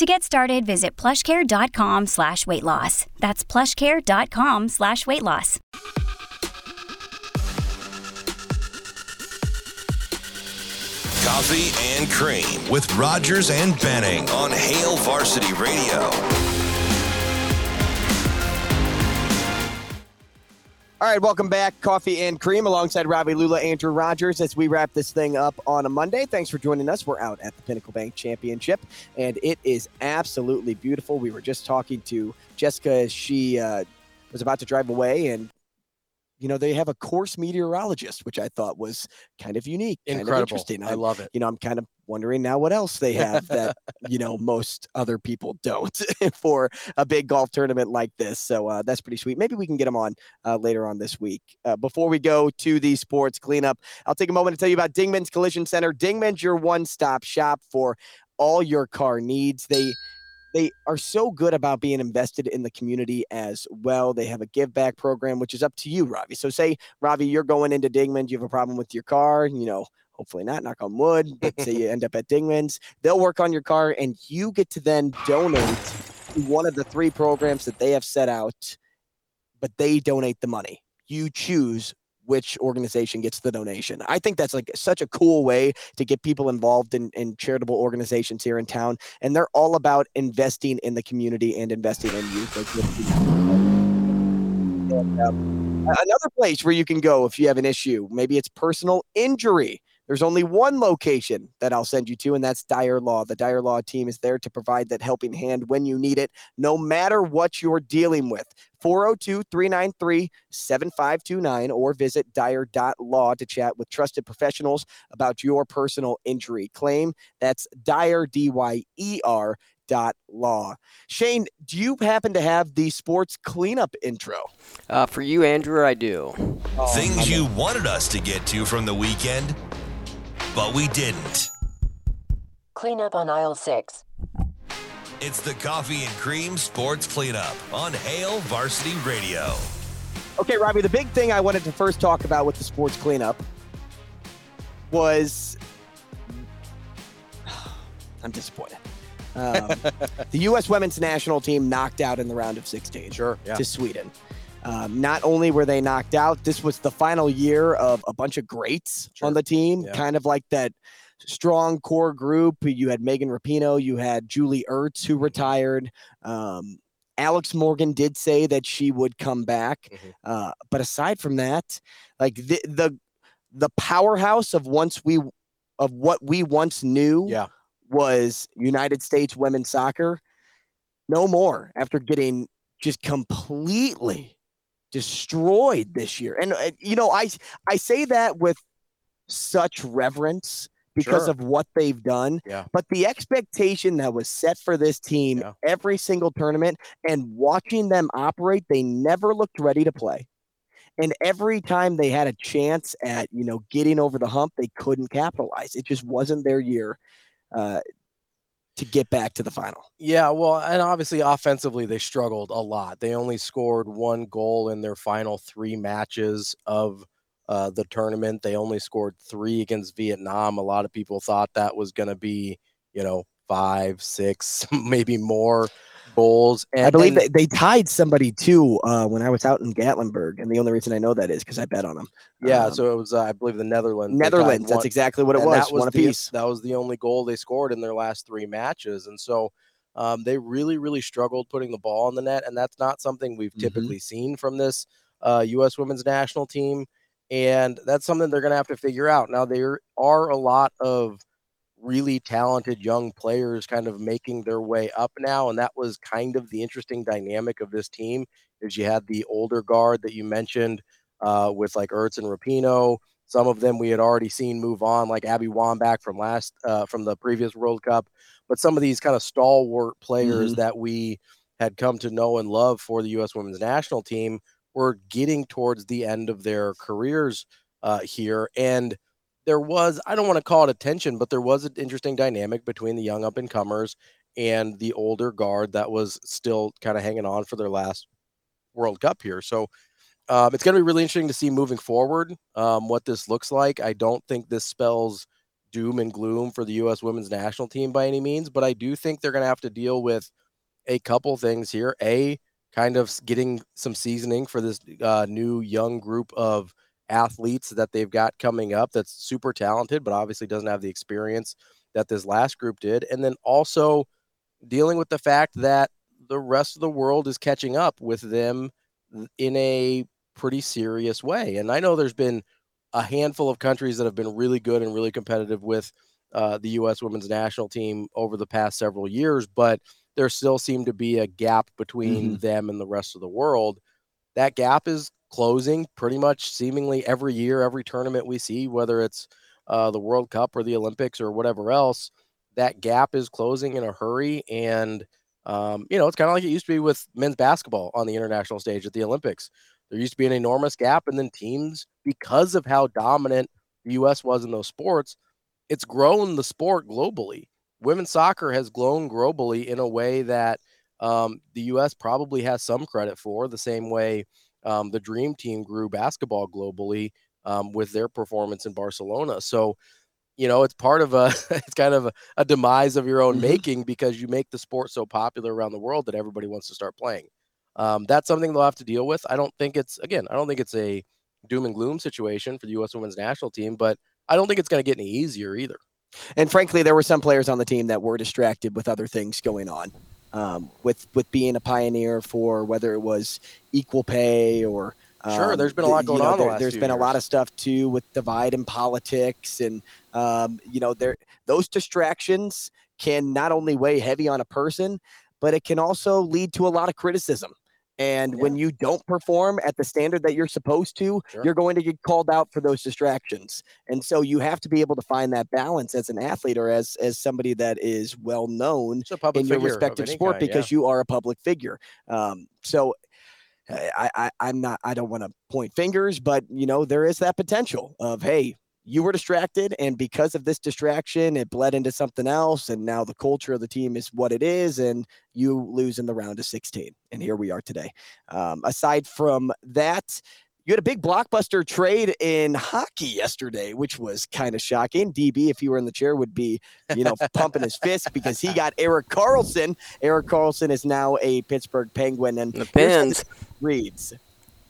To get started, visit plushcare.com slash weight loss. That's plushcare.com slash weight loss. Coffee and Cream with Rogers and Benning on Hail Varsity Radio. All right, welcome back. Coffee and Cream alongside Ravi Lulla, Andrew Rogers as we wrap this thing up on a Monday. Thanks for joining us. We're out at the Pinnacle Bank Championship, and it is absolutely beautiful. We were just talking to Jessica as she uh, was about to drive away, and you know they have a course meteorologist, which I thought was kind of unique, kind Incredible. of interesting. I love it. You know, I'm kind of wondering now what else they have that you know most other people don't for a big golf tournament like this. So uh, that's pretty sweet. Maybe we can get them on uh, later on this week. Uh, before we go to the sports cleanup, I'll take a moment to tell you about Dingman's Collision Center. Dingman's your one-stop shop for all your car needs. They they are so good about being invested in the community as well. They have a give back program, which is up to you, Ravi. So, say, Ravi, you're going into Dingman's, you have a problem with your car, you know, hopefully not, knock on wood, but say you end up at Dingman's, they'll work on your car and you get to then donate to one of the three programs that they have set out, but they donate the money. You choose which organization gets the donation. I think that's like such a cool way to get people involved in, in charitable organizations here in town. And they're all about investing in the community and investing in youth. And, um, another place where you can go if you have an issue, maybe it's personal injury. There's only one location that I'll send you to, and that's Dyer Law. The Dyer Law team is there to provide that helping hand when you need it, no matter what you're dealing with. 402 393 7529 or visit dyer.law to chat with trusted professionals about your personal injury claim. That's Dyer, D Y E R. Dot law. Shane, do you happen to have the sports cleanup intro? Uh, for you, Andrew, I do. Things you wanted us to get to from the weekend, but we didn't. Clean up on aisle six. It's the Coffee and Cream Sports Cleanup on Hail Varsity Radio. Okay, Ravi, the big thing I wanted to first talk about with the sports cleanup was I'm disappointed. Um, the U.S. women's national team knocked out in the round of 16 Sure. Yeah. to Sweden. Um, not only were they knocked out, this was the final year of a bunch of greats Sure. on the team, Yeah. kind of like that strong core group. You had Megan Rapinoe, you had Julie Ertz, who retired. Um, Alex Morgan did say that she would come back, Mhm. uh, but aside from that, like the the the powerhouse of once we of what we once knew Yeah. was United States women's soccer. No more after getting just completely destroyed this year. And uh, you know, I I say that with such reverence because Sure. of what they've done. Yeah. But the expectation that was set for this team Yeah. every single tournament and watching them operate, they never looked ready to play. And every time they had a chance at, you know, getting over the hump, they couldn't capitalize. It just wasn't their year uh, to get back to the final. Yeah, well, and obviously offensively they struggled a lot. They only scored one goal in their final three matches of uh, the tournament. They only scored three against Vietnam. A lot of people thought that was going to be, you know, five, six, maybe more goals. And, I believe and- that they tied somebody too uh, when I was out in Gatlinburg, and the only reason I know that is because I bet on them. yeah, Um, so it was, uh, I believe, the Netherlands. Netherlands. That's one- exactly what it was. That was one the, apiece. That was the only goal they scored in their last three matches, and so um, they really, really struggled putting the ball in the net, and that's not something we've Mhm. typically seen from this uh, U.S. Women's National Team, and that's something they're going to have to figure out. Now there are a lot of really talented young players kind of making their way up now, and that was kind of the interesting dynamic of this team. Is you had the older guard that you mentioned uh, with like Ertz and Rapinoe. Some of them we had already seen move on, like Abby Wambach from last uh, from the previous World Cup. But some of these kind of stalwart players that we had come to know and love for the U.S. Women's National Team were getting towards the end of their careers uh, here. And there was, I don't want to call it a tension, but there was an interesting dynamic between the young up and comers and the older guard that was still kind of hanging on for their last World Cup here. So um, it's going to be really interesting to see moving forward um, what this looks like. I don't think this spells doom and gloom for the U.S. women's national team by any means, but I do think they're going to have to deal with a couple things here. A, kind of getting some seasoning for this uh, new young group of athletes that they've got coming up that's super talented, but obviously doesn't have the experience that this last group did. And then also dealing with the fact that the rest of the world is catching up with them in a pretty serious way. And I know there's been a handful of countries that have been really good and really competitive with uh, the U.S. women's national team over the past several years, but there still seemed to be a gap between mm-hmm. them and the rest of the world. That gap is closing pretty much seemingly every year, every tournament we see, whether it's uh, the World Cup or the Olympics or whatever else. That gap is closing in a hurry. And, um, you know, it's kind of like it used to be with men's basketball on the international stage at the Olympics. There used to be an enormous gap, and then teams, because of how dominant the U.S. was in those sports, it's grown the sport globally. Women's soccer has grown globally in a way that um, the U.S. probably has some credit for, the same way um, the Dream Team grew basketball globally um, with their performance in Barcelona. So, you know, it's part of a, it's kind of a, a demise of your own mm-hmm. making because you make the sport so popular around the world that everybody wants to start playing. Um, that's something they'll have to deal with. I don't think it's, again, I don't think it's a doom and gloom situation for the U.S. women's national team, but I don't think it's going to get any easier either. And frankly, there were some players on the team that were distracted with other things going on um, with with being a pioneer for whether it was equal pay or um, sure. There's been a lot going you know, on. There, has been years. a lot of stuff too with divide in politics, and um, you know, there those distractions can not only weigh heavy on a person, but it can also lead to a lot of criticism. And yeah. when you don't perform at the standard that you're supposed to, sure. you're going to get called out for those distractions. And so you have to be able to find that balance as an athlete or as as somebody that is well known in your respective sport kind, because yeah. you are a public figure. Um, so I, I I'm not I don't want to point fingers, but you know there is that potential of hey you were distracted and because of this distraction it bled into something else and now the culture of the team is what it is and you lose in the round of 16 and here we are today um, aside from that you had a big blockbuster trade in hockey yesterday, which was kind of shocking. DB, if he were in the chair, would be, you know, pumping his fist because he got Erik Karlsson. Erik Karlsson is now a Pittsburgh Penguin, and the pins reads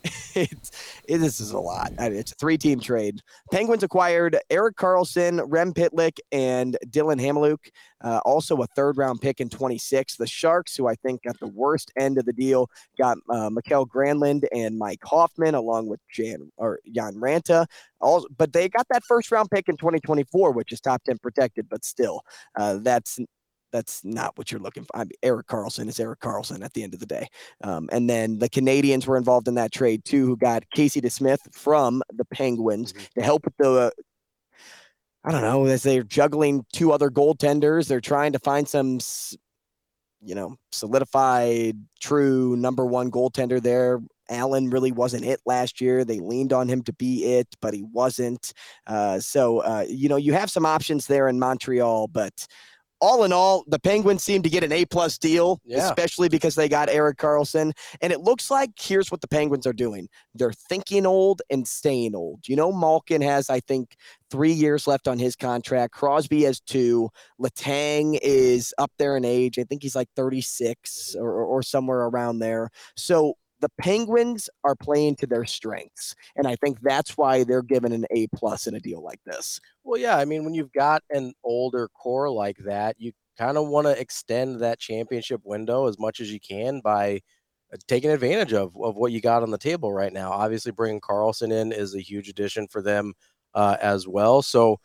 it's it, this is a lot. It's a three-team trade. Penguins acquired Erik Karlsson, Rem Pitlick, and Dillon Hamaliuk. Uh, also a third-round pick in 26. The Sharks, who I think got the worst end of the deal, got uh, Mikael Granlund and Mike Hoffman, along with Jan or Jan Rutta. All, but they got that first-round pick in 2024, which is top 10 protected. But still, uh, that's that's not what you're looking for. I mean, Erik Karlsson is Erik Karlsson at the end of the day. Um, and then the Canadiens were involved in that trade too, who got Casey DeSmith from the Penguins mm-hmm. to help with the. I don't know, as they're juggling two other goaltenders, they're trying to find some, you know, solidified, true number one goaltender there. Allen really wasn't it last year. They leaned on him to be it, but he wasn't. Uh, so, uh, you know, you have some options there in Montreal, but all in all, the Penguins seem to get an A plus deal, yeah. especially because they got Erik Karlsson. And it looks like here's what the Penguins are doing: they're thinking old and staying old. You know, Malkin has, I think, three years left on his contract. Crosby has two. Letang is up there in age. I think he's like 36 or, or somewhere around there. So the Penguins are playing to their strengths, and I think that's why they're given an A plus in a deal like this. Well, yeah, I mean, when you've got an older core like that, you kind of want to extend that championship window as much as you can by uh, taking advantage of of what you got on the table right now. Obviously, bringing Karlsson in is a huge addition for them uh, as well. So,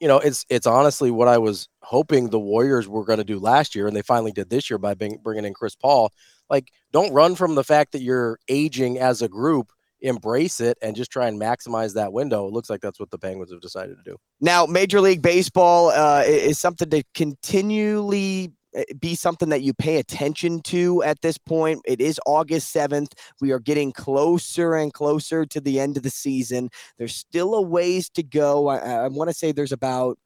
you know, it's it's honestly what I was hoping the Warriors were going to do last year, and they finally did this year by bringing in Chris Paul like don't run from the fact that you're aging as a group embrace it and just try and maximize that window. It looks like that's what the Penguins have decided to do. Now, Major League Baseball uh, is something to continually be something that you pay attention to at this point. It is August 7th. We are getting closer and closer to the end of the season. There's still a ways to go. I, I want to say there's about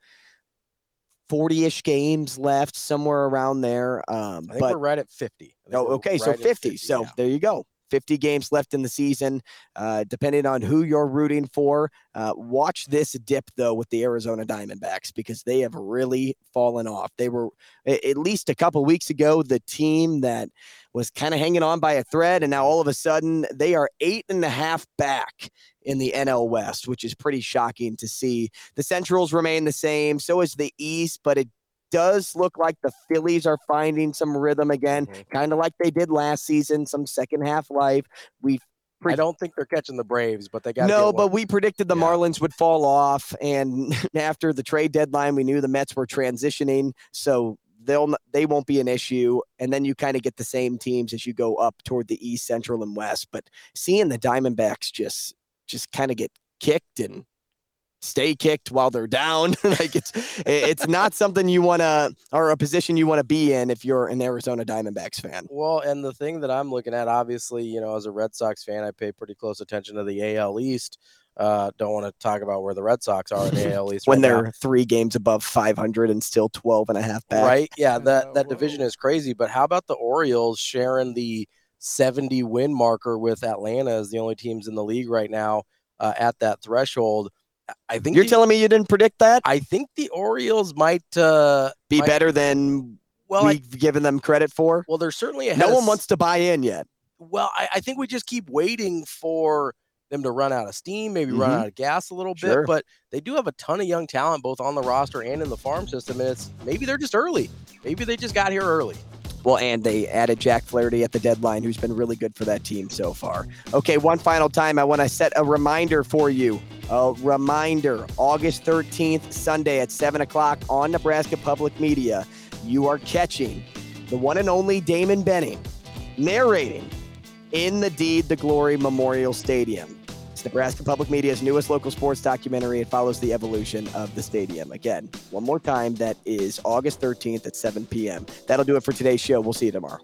40-ish games left somewhere around there um, I think but we're right at 50. Oh, okay. So right at 50. So yeah. there you go. 50 games left in the season. Uh, depending on who you're rooting for, uh, watch this dip though with the Arizona Diamondbacks because they have really fallen off. They were at least a couple weeks ago the team that was kind of hanging on by a thread, and now all of a sudden they are eight and a half back in the NL West, which is pretty shocking to see. The Centrals remain the same, so is the East, but it does look like the Phillies are finding some rhythm again, Mhm. kind of like they did last season, some second half life. We I don't think they're catching the Braves, but they got no, but we predicted the Yeah. Marlins would fall off, and after the trade deadline, we knew the Mets were transitioning, so they'll they won't be an issue. And then you kind of get the same teams as you go up toward the East, Central, and West. But seeing the Diamondbacks just just kind of get kicked and stay kicked while they're down, like it's it's not something you want to or a position you want to be in if you're an Arizona Diamondbacks fan. Well, and the thing that I'm looking at, obviously, you know, as a Red Sox fan, I pay pretty close attention to the AL East. Uh, don't want to talk about where the Red Sox are in the AL East When right they're three games above 500 and still 12 and a half back. right. Yeah, that that division is crazy. But how about the Orioles sharing the 70 win marker with Atlanta as the only teams in the league right now uh, at that threshold? I think You're the, telling me you didn't predict that? I think the Orioles might uh, Be might- better than Well, we've given them credit for? well, they're certainly ahead No one wants to buy in yet. Well, I, I think we just keep waiting for them to run out of steam, maybe run Mhm. out of gas a little Sure. bit. But they do have a ton of young talent, both on the roster and in the farm system. And it's maybe they're just early. Maybe they just got here early. Well, and they added Jack Flaherty at the deadline, who's been really good for that team so far. Okay, one final time, I want to set a reminder for you. A reminder August 13th, Sunday at 7 o'clock on Nebraska Public Media. You are catching the one and only Damon Benning narrating in the Deed the Glory Memorial Stadium. It's Nebraska Public Media's newest local sports documentary. It follows the evolution of the stadium. Again, one more time, that is August 13th at 7 p.m. That'll do it for today's show. We'll see you tomorrow.